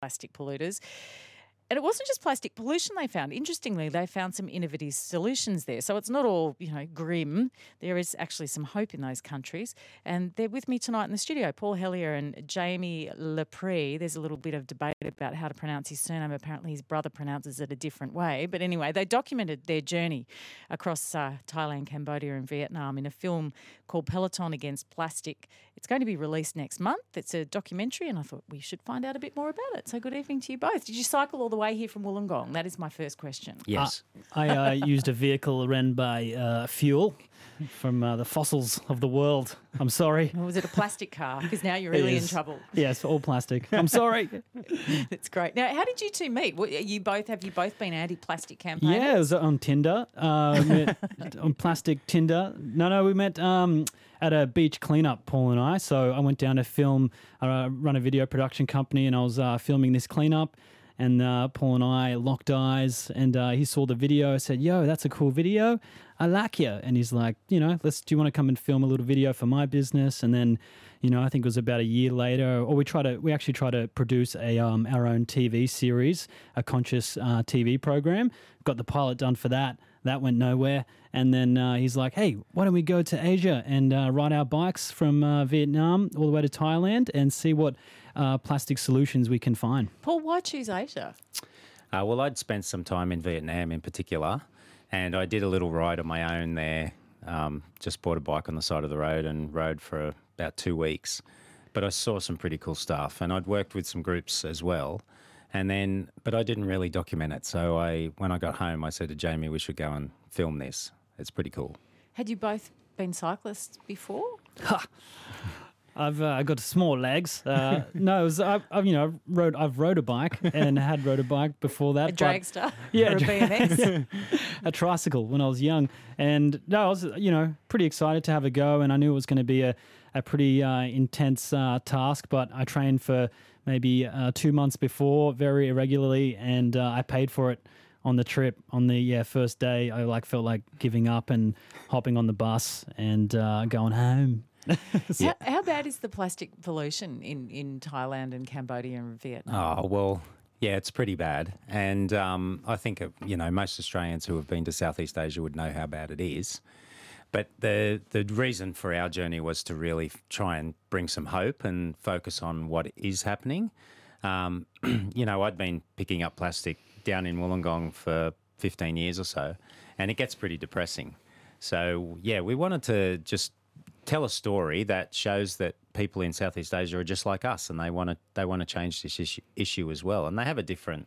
plastic polluters. And it wasn't just plastic pollution they found. Interestingly, they found some innovative solutions there. So it's not all, you know, grim. There is actually some hope in those countries. And they're with me tonight in the studio, Paul Hellier and Jamie Lepre. There's a little bit of debate about how to pronounce his surname. Apparently, his brother pronounces it a different way. But anyway, they documented their journey across uh, Thailand, Cambodia, and Vietnam in a film called Peloton Against Plastic. It's going to be released next month. It's a documentary, and I thought we should find out a bit more about it. So, good evening to you both. Did you cycle all the way here from Wollongong? That is my first question. Yes. I uh, used a vehicle run by uh, fuel from uh, the fossils of the world. I'm sorry. Or was it a plastic car? Because now you're really in trouble. Yes, all plastic. I'm sorry. That's great. Now, how did you two meet? What, you both have you both been anti-plastic campaigners? Yeah, it was on Tinder. Uh, on plastic Tinder. No, no, we met um, at a beach cleanup, Paul and I. So I went down to film, I run a video production company, and I was uh, filming this cleanup. And uh, Paul and I locked eyes, and uh, he saw the video. I said, "Yo, that's a cool video. I like you." And he's like, "You know, let's. Do you want to come and film a little video for my business?" And then, you know, I think it was about a year later, or we try to, we actually try to produce a um, our own TV series, a conscious uh, TV program. Got the pilot done for that. That went nowhere. And then uh, he's like, "Hey, why don't we go to Asia and uh, ride our bikes from uh, Vietnam all the way to Thailand and see what uh, plastic solutions we can find?" Paul, why choose Asia? Uh, well, I'd spent some time in Vietnam in particular, and I did a little ride on my own there. Um, just bought a bike on the side of the road and rode for about two weeks. But I saw some pretty cool stuff, and I'd worked with some groups as well. And then, but I didn't really document it. So I, when I got home, I said to Jamie, "We should go and film this. It's pretty cool." Had you both been cyclists before? I've uh, got small legs. Uh, no, it was, I, I, you know, rode. I've rode a bike and had rode a bike before that. A but- dragster Yeah, a BMX? a tricycle when I was young, and no, I was you know pretty excited to have a go, and I knew it was going to be a a pretty uh, intense uh, task, but I trained for maybe uh, two months before, very irregularly, and uh, I paid for it on the trip. On the yeah first day, I like felt like giving up and hopping on the bus and uh, going home. how, how bad is the plastic pollution in, in Thailand and Cambodia and Vietnam? Oh well, yeah, it's pretty bad, and um, I think uh, you know most Australians who have been to Southeast Asia would know how bad it is. But the the reason for our journey was to really try and bring some hope and focus on what is happening. Um, you know, I'd been picking up plastic down in Wollongong for 15 years or so, and it gets pretty depressing. So yeah, we wanted to just tell a story that shows that people in Southeast Asia are just like us, and they want to they want to change this issue, issue as well, and they have a different.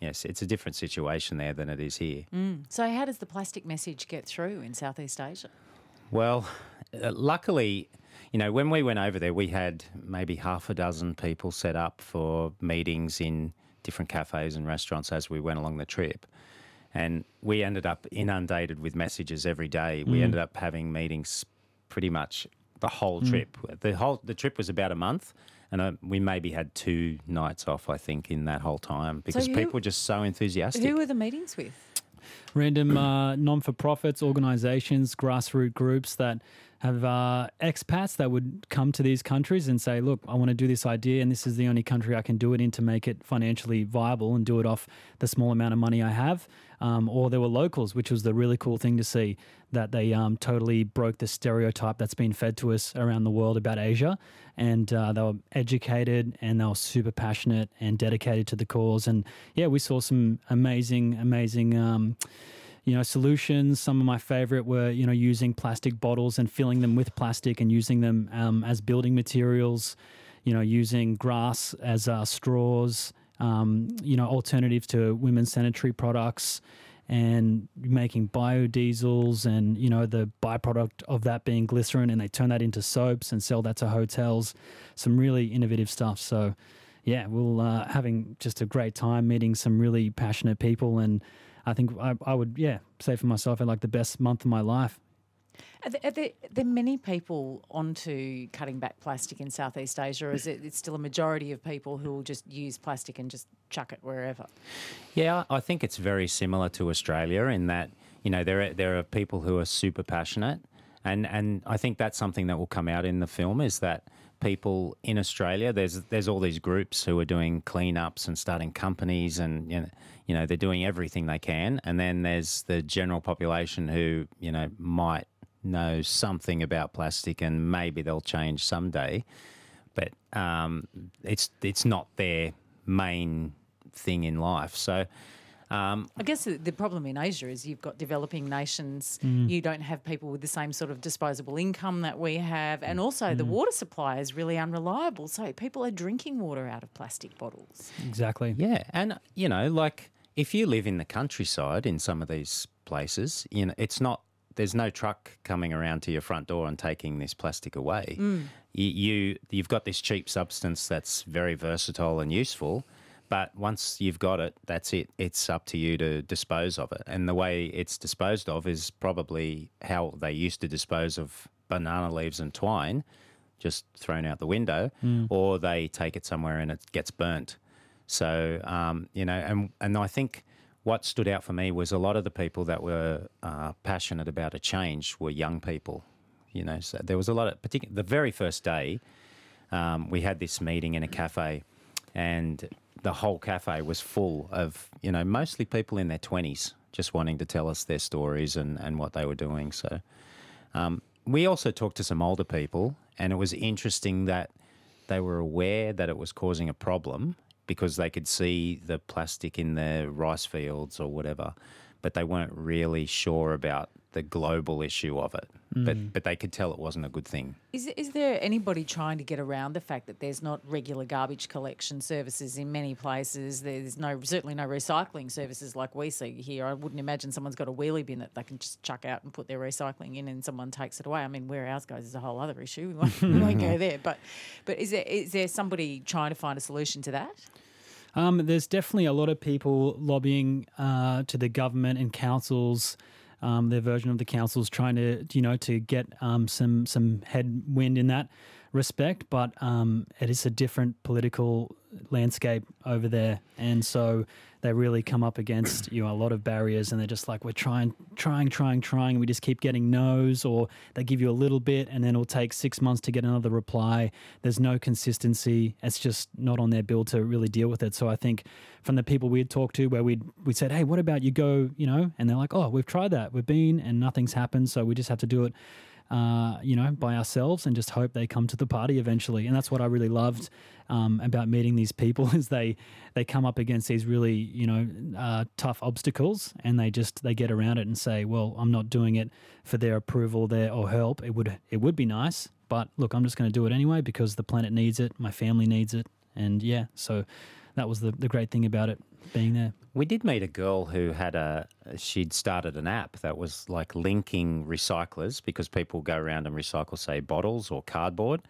Yes, it's a different situation there than it is here. So, how does the plastic message get through in Southeast Asia? Well, uh, luckily, you know, when we went over there, we had maybe half a dozen people set up for meetings in different cafes and restaurants as we went along the trip. And we ended up inundated with messages every day. We ended up having meetings pretty much the whole trip. The whole the trip was about a month, and uh, we maybe had two nights off, I think, in that whole time because who- people were just so enthusiastic. Who were the meetings with? random uh, non for profits, organizations, grassroots groups that have uh, expats that would come to these countries and say, Look, I want to do this idea, and this is the only country I can do it in to make it financially viable and do it off the small amount of money I have. Um, or there were locals, which was the really cool thing to see that they um, totally broke the stereotype that's been fed to us around the world about Asia. And uh, they were educated and they were super passionate and dedicated to the cause. And yeah, we saw some amazing, amazing. Um, you know solutions some of my favorite were you know using plastic bottles and filling them with plastic and using them um, as building materials you know using grass as uh, straws um, you know alternatives to women's sanitary products and making biodiesels and you know the byproduct of that being glycerin and they turn that into soaps and sell that to hotels some really innovative stuff so yeah we'll uh, having just a great time meeting some really passionate people and I think I, I would, yeah, say for myself, I like the best month of my life. Are there, are there, are there many people onto cutting back plastic in Southeast Asia, or is it it's still a majority of people who will just use plastic and just chuck it wherever? Yeah, I think it's very similar to Australia in that you know there are, there are people who are super passionate and and I think that's something that will come out in the film is that people in Australia there's there's all these groups who are doing cleanups and starting companies and you know, you know they're doing everything they can and then there's the general population who you know might know something about plastic and maybe they'll change someday but um, it's it's not their main thing in life so um, I guess the, the problem in Asia is you've got developing nations. Mm. You don't have people with the same sort of disposable income that we have, and Mm. also the water supply is really unreliable. So people are drinking water out of plastic bottles. Exactly. Yeah, and you know, like if you live in the countryside in some of these places, you know, it's not there's no truck coming around to your front door and taking this plastic away. You, you you've got this cheap substance that's very versatile and useful, but once you've got it, that's it. It's up to you to dispose of it. And the way it's disposed of is probably how they used to dispose of banana leaves and twine, just thrown out the window, or they take it somewhere and it gets burnt. So um, you know, and and I think what stood out for me was a lot of the people that were uh, passionate about a change were young people. You know, so there was a lot of particular. The very first day, um, we had this meeting in a cafe, and the whole cafe was full of you know mostly people in their twenties, just wanting to tell us their stories and and what they were doing. So. Um, we also talked to some older people, and it was interesting that they were aware that it was causing a problem because they could see the plastic in their rice fields or whatever, but they weren't really sure about the global issue of it. But mm. but they could tell it wasn't a good thing. Is, is there anybody trying to get around the fact that there's not regular garbage collection services in many places? There's no certainly no recycling services like we see here. I wouldn't imagine someone's got a wheelie bin that they can just chuck out and put their recycling in, and someone takes it away. I mean, where ours goes is a whole other issue. We won't, we won't go there. But but is there is there somebody trying to find a solution to that? Um, there's definitely a lot of people lobbying uh, to the government and councils, um, their version of the councils, trying to you know to get um, some some headwind in that respect. But um, it is a different political landscape over there, and so they really come up against you know a lot of barriers, and they're just like we're trying, trying, trying, trying. And we just keep getting no's, or they give you a little bit, and then it'll take six months to get another reply. There's no consistency. It's just not on their bill to really deal with it. So I think from the people we'd talked to, where we we said, hey, what about you go, you know, and they're like, oh, we've tried that, we've been, and nothing's happened, so we just have to do it uh, you know, by ourselves and just hope they come to the party eventually. And that's what I really loved um, about meeting these people is they they come up against these really you know uh, tough obstacles and they just they get around it and say, well, I'm not doing it for their approval there or help. It would it would be nice, but look, I'm just going to do it anyway because the planet needs it, my family needs it, and yeah, so that was the the great thing about it being there. We did meet a girl who had a she'd started an app that was like linking recyclers because people go around and recycle say bottles or cardboard.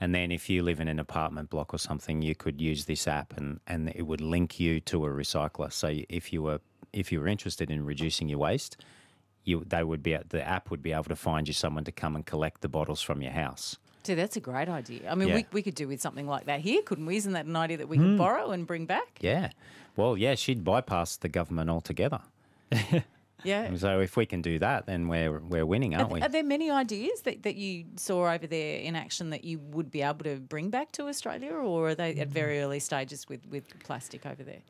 And then if you live in an apartment block or something, you could use this app and, and it would link you to a recycler. So if you were if you were interested in reducing your waste, you they would be the app would be able to find you someone to come and collect the bottles from your house. So that's a great idea. I mean, Yeah. we, we could do with something like that here, couldn't we? Isn't that an idea that we could hmm. borrow and bring back? Yeah. Well, yeah, she'd bypass the government altogether. Yeah. So if we can do that, then we're we're winning, aren't Are, we? are there many ideas that, that you saw over there in action that you would be able to bring back to Australia, or are they at hmm. very early stages with, with plastic over there?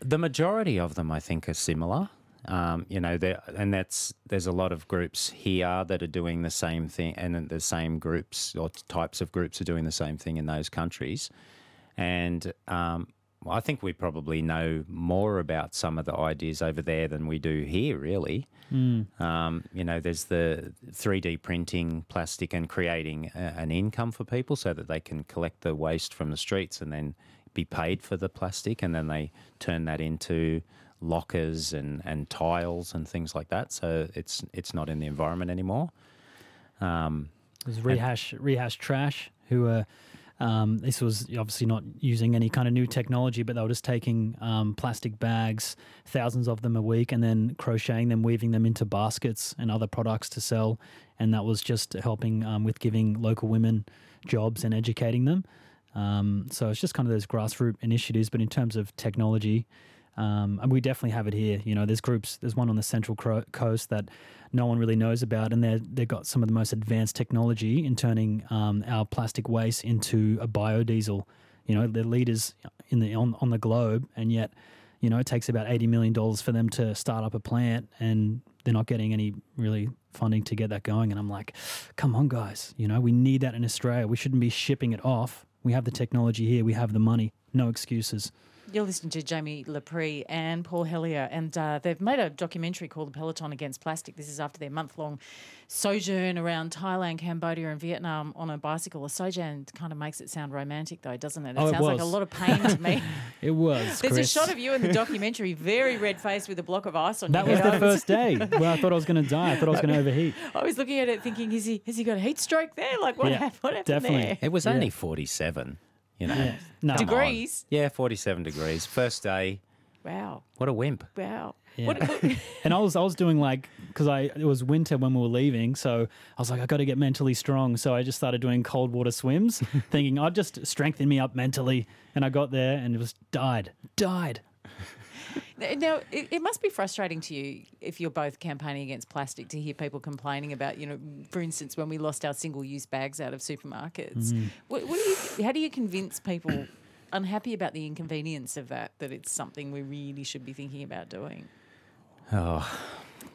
The majority of them, I think, are similar. Um, you know, there and that's there's a lot of groups here that are doing the same thing, and the same groups or types of groups are doing the same thing in those countries. And um, I think we probably know more about some of the ideas over there than we do here, really. Um, you know, there's the 3D printing plastic and creating a, an income for people so that they can collect the waste from the streets and then be paid for the plastic, and then they turn that into lockers and, and tiles and things like that. So it's it's not in the environment anymore. Um, There's rehash rehash trash who are. Um, this was obviously not using any kind of new technology, but they were just taking um, plastic bags, thousands of them a week, and then crocheting them, weaving them into baskets and other products to sell. And that was just helping um, with giving local women jobs and educating them. Um, so it's just kind of those grassroots initiatives. But in terms of technology, Um, and we definitely have it here. You know, there's groups. There's one on the central cro- coast that no one really knows about, and they they've got some of the most advanced technology in turning um, our plastic waste into a biodiesel. You know, they're leaders in the on, on the globe, and yet, you know, it takes about eighty million dollars for them to start up a plant, and they're not getting any really funding to get that going. And I'm like, come on, guys, you know, we need that in Australia. We shouldn't be shipping it off. We have the technology here. We have the money. No excuses. You're listening to Jamie Lepre and Paul Hellier, and uh, they've made a documentary called The Peloton Against Plastic. This is after their month long sojourn around Thailand, Cambodia, and Vietnam on a bicycle. A sojourn kind of makes it sound romantic, though, doesn't it? It Oh, it sounds like a lot of pain to me. It was. There's Chris. a shot of you in the documentary, very red faced with a block of ice on That your was head. the first day where I thought I was going to die. I thought I was going to overheat. I was looking at it thinking, is he, has he got a heat stroke there? Like, what, Yeah, happened, what happened definitely. there? It was Yeah. only 47, you know. No. Come on. Degrees? Yeah, 47 degrees. First day. Wow. What a wimp. Wow. Yeah. What, what, And I was I was doing like because I it was winter when we were leaving, so I was like I got to get mentally strong. So I just started doing cold water swims, thinking I'd just strengthen me up mentally. And I got there and it was died, died. Now, it, it must be frustrating to you if you're both campaigning against plastic to hear people complaining about, you know, for instance, when we lost our single use bags out of supermarkets. Mm. What, what do you, how do you convince people unhappy about the inconvenience of that, that it's something we really should be thinking about doing? Oh,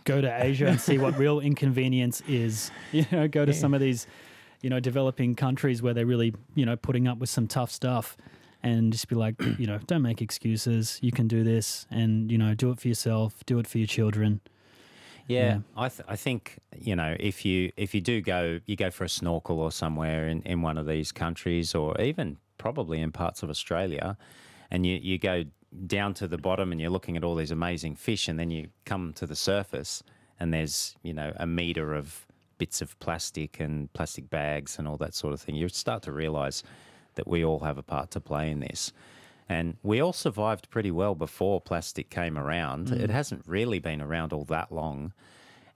Go to Asia and see what real inconvenience is. You know, go to some of these, you know, developing countries where they're really you know putting up with some tough stuff. And just be like, you know, don't make excuses. You can do this, and you know, do it for yourself. Do it for your children. Yeah, Yeah. I th- I think you know if you if you do go you go for a snorkel or somewhere in, in one of these countries or even probably in parts of Australia, and you you go down to the bottom and you're looking at all these amazing fish, and then you come to the surface and there's you know a meter of bits of plastic and plastic bags and all that sort of thing. You start to realise that we all have a part to play in this. And we all survived pretty well before plastic came around. It mm. hasn't really been around all that long.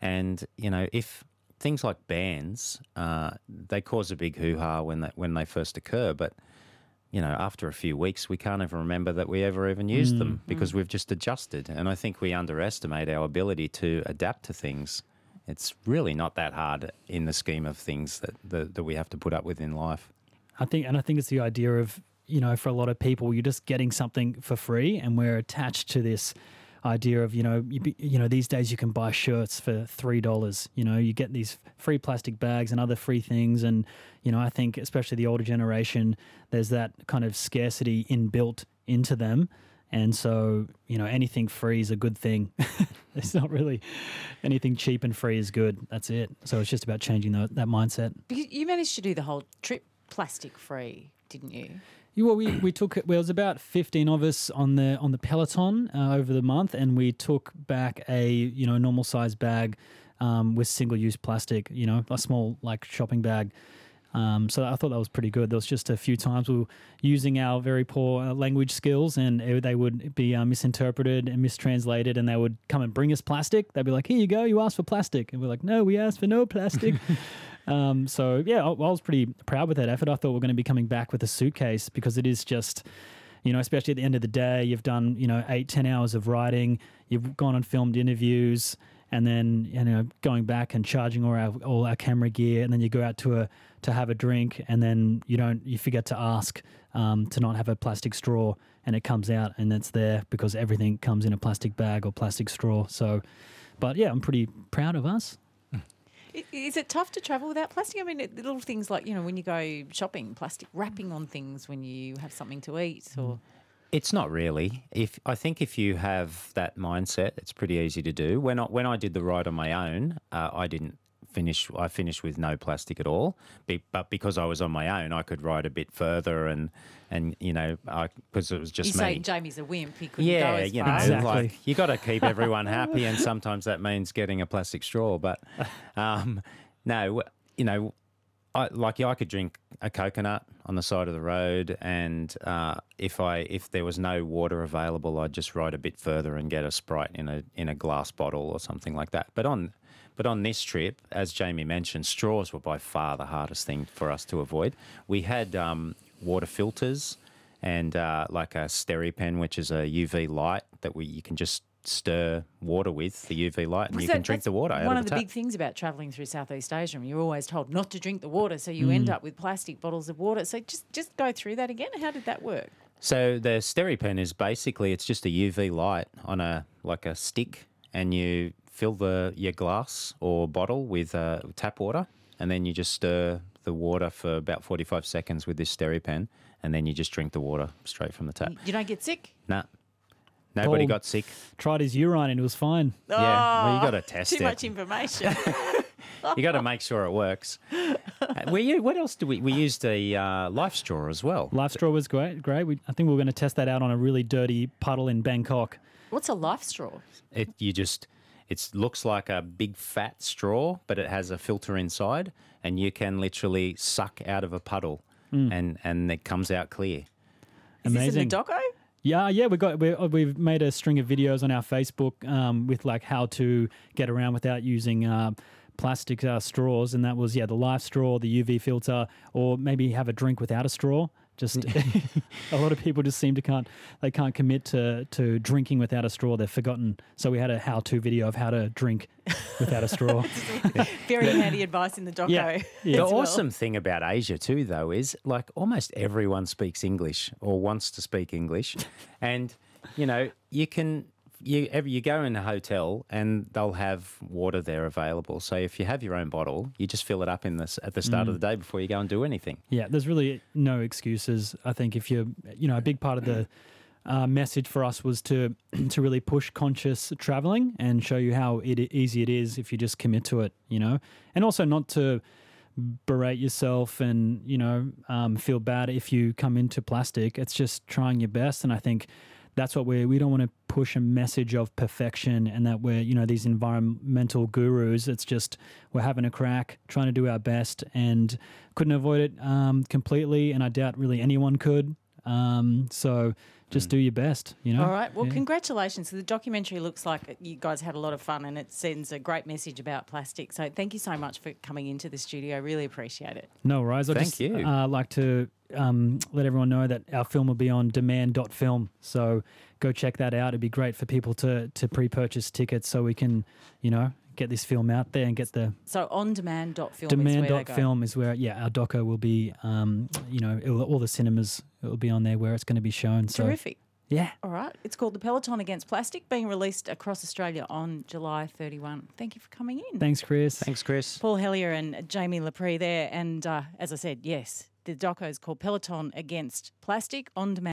And, you know, if things like bans, uh, they cause a big hoo ha when they, when they first occur. But, you know, after a few weeks, we can't even remember that we ever even used them mm. because mm. we've just adjusted. And I think we underestimate our ability to adapt to things. It's really not that hard in the scheme of things that, that, that we have to put up with in life. I think, and I think it's the idea of, you know, for a lot of people, you're just getting something for free, and we're attached to this idea of, you know, you, be, you know, these days you can buy shirts for three dollars. You know, you get these free plastic bags and other free things, and you know, I think especially the older generation, there's that kind of scarcity inbuilt into them. And so, you know, anything free is a good thing. it's not really anything cheap and free is good. That's it. So it's just about changing the, that mindset. You managed to do the whole trip plastic free, didn't you? Yeah, well, we, we took well, it was about fifteen of us on the on the peloton uh, over the month, and we took back a you know normal size bag um, with single use plastic, you know, a small like shopping bag. Um, so I thought that was pretty good. There was just a few times we were using our very poor uh, language skills, and it, they would be uh, misinterpreted and mistranslated, and they would come and bring us plastic. They'd be like, "Here you go, you asked for plastic," and we're like, "No, we asked for no plastic." Um, so yeah, I, I was pretty proud with that effort. I thought we are going to be coming back with a suitcase because it is just, you know, especially at the end of the day, you've done you know eight ten hours of writing, you've gone and filmed interviews, and then you know going back and charging all our all our camera gear, and then you go out to a to have a drink, and then you don't you forget to ask um, to not have a plastic straw, and it comes out and it's there because everything comes in a plastic bag or plastic straw. So, but yeah, I'm pretty proud of us. Is it tough to travel without plastic? I mean, little things like, you know, when you go shopping, plastic wrapping on things when you have something to eat or. It's not really. If I think if you have that mindset, it's pretty easy to do. When I, when I did the ride on my own, uh, I didn't finish. I finished with no plastic at all. Be, but because I was on my own, I could ride a bit further and and you know because it was just You just say me. Jamie's a wimp, he couldn't go Yeah, as you far. know, Exactly. like you got to keep everyone happy, and sometimes that means getting a plastic straw. But um, no, you know, I, like yeah, I could drink a coconut on the side of the road, and uh, if I if there was no water available, I'd just ride a bit further and get a sprite in a in a glass bottle or something like that. But on but on this trip, as Jamie mentioned, straws were by far the hardest thing for us to avoid. We had um, water filters and uh, like a SteriPen, which is a UV light that we you can just stir water with the UV light, and you can drink the water One of the tap. big things about travelling through Southeast Asia, you're always told not to drink the water, so you end Mm. up with plastic bottles of water. So just just go through that again. How did that work? So the SteriPen is basically it's just a UV light on a like a stick, and you fill the your glass or bottle with uh, tap water, and then you just stir the water for about forty five seconds with this SteriPen, and then you just drink the water straight from the tap. You don't get sick. Nah, nobody Paul- got sick. Tried his urine and it was fine. Yeah, well, you got to Oh, test Too it. much information. You got to make sure it works. Uh, we u- what else do we we used a uh, life straw as well. Life straw was great. Great. We, I think we are going to test that out on a really dirty puddle in Bangkok. What's a life straw? It you just it looks like a big fat straw, but it has a filter inside, and you can literally suck out of a puddle, and and it comes out clear. Is Amazing. this in the doco? Yeah, yeah, we got we, we've made a string of videos on our Facebook um, with like how to get around without using uh, plastic uh, straws, and that was yeah the life straw, the UV filter, or maybe have a drink without a straw. Just a lot of people just seem to can't they can't commit to to drinking without a straw. They've forgotten. So we had a how to video of how to drink without a straw. Very handy advice in the doco. Yeah, yeah. The well. awesome thing about Asia too, though, is like almost everyone speaks English or wants to speak English, and you know you can you ever you go in a hotel and they'll have water there available. So if you have your own bottle, you just fill it up in this at the start of the day before you go and do anything. Yeah, there's really no excuses. I think if you're, you know, a big part of the uh, message for us was to to really push conscious traveling and show you how it, easy it is if you just commit to it, you know, and also not to berate yourself and you know um, feel bad if you come into plastic. It's just trying your best, and I think that's what we we don't want to push a message of perfection and that we're you know these environmental gurus. It's just we're having a crack, trying to do our best, and couldn't avoid it um, completely. And I doubt really anyone could. Um, so just do your best, you know. All right. Well, Yeah. congratulations. The documentary looks like you guys had a lot of fun and it sends a great message about plastic. So thank you so much for coming into the studio. Really appreciate it. No worries. I Thank just you. Uh, like to um, let everyone know that our film will be on demand.film. So go check that out. It'd be great for people to to pre-purchase tickets so we can, you know, get this film out there and get the So on demand.film is where they go. demand.film is where yeah our doco will be. Um, you know, it will, all the cinemas it will be on there where it's going to be shown. So Terrific. yeah, All right. It's called The Peloton Against Plastic, being released across Australia on July 31. Thank you for coming in. thanks, Chris. Thanks, Chris. Paul Hellier and Jamie Lepre there. And uh, as I said, yes, the doco is called Peloton Against Plastic on demand.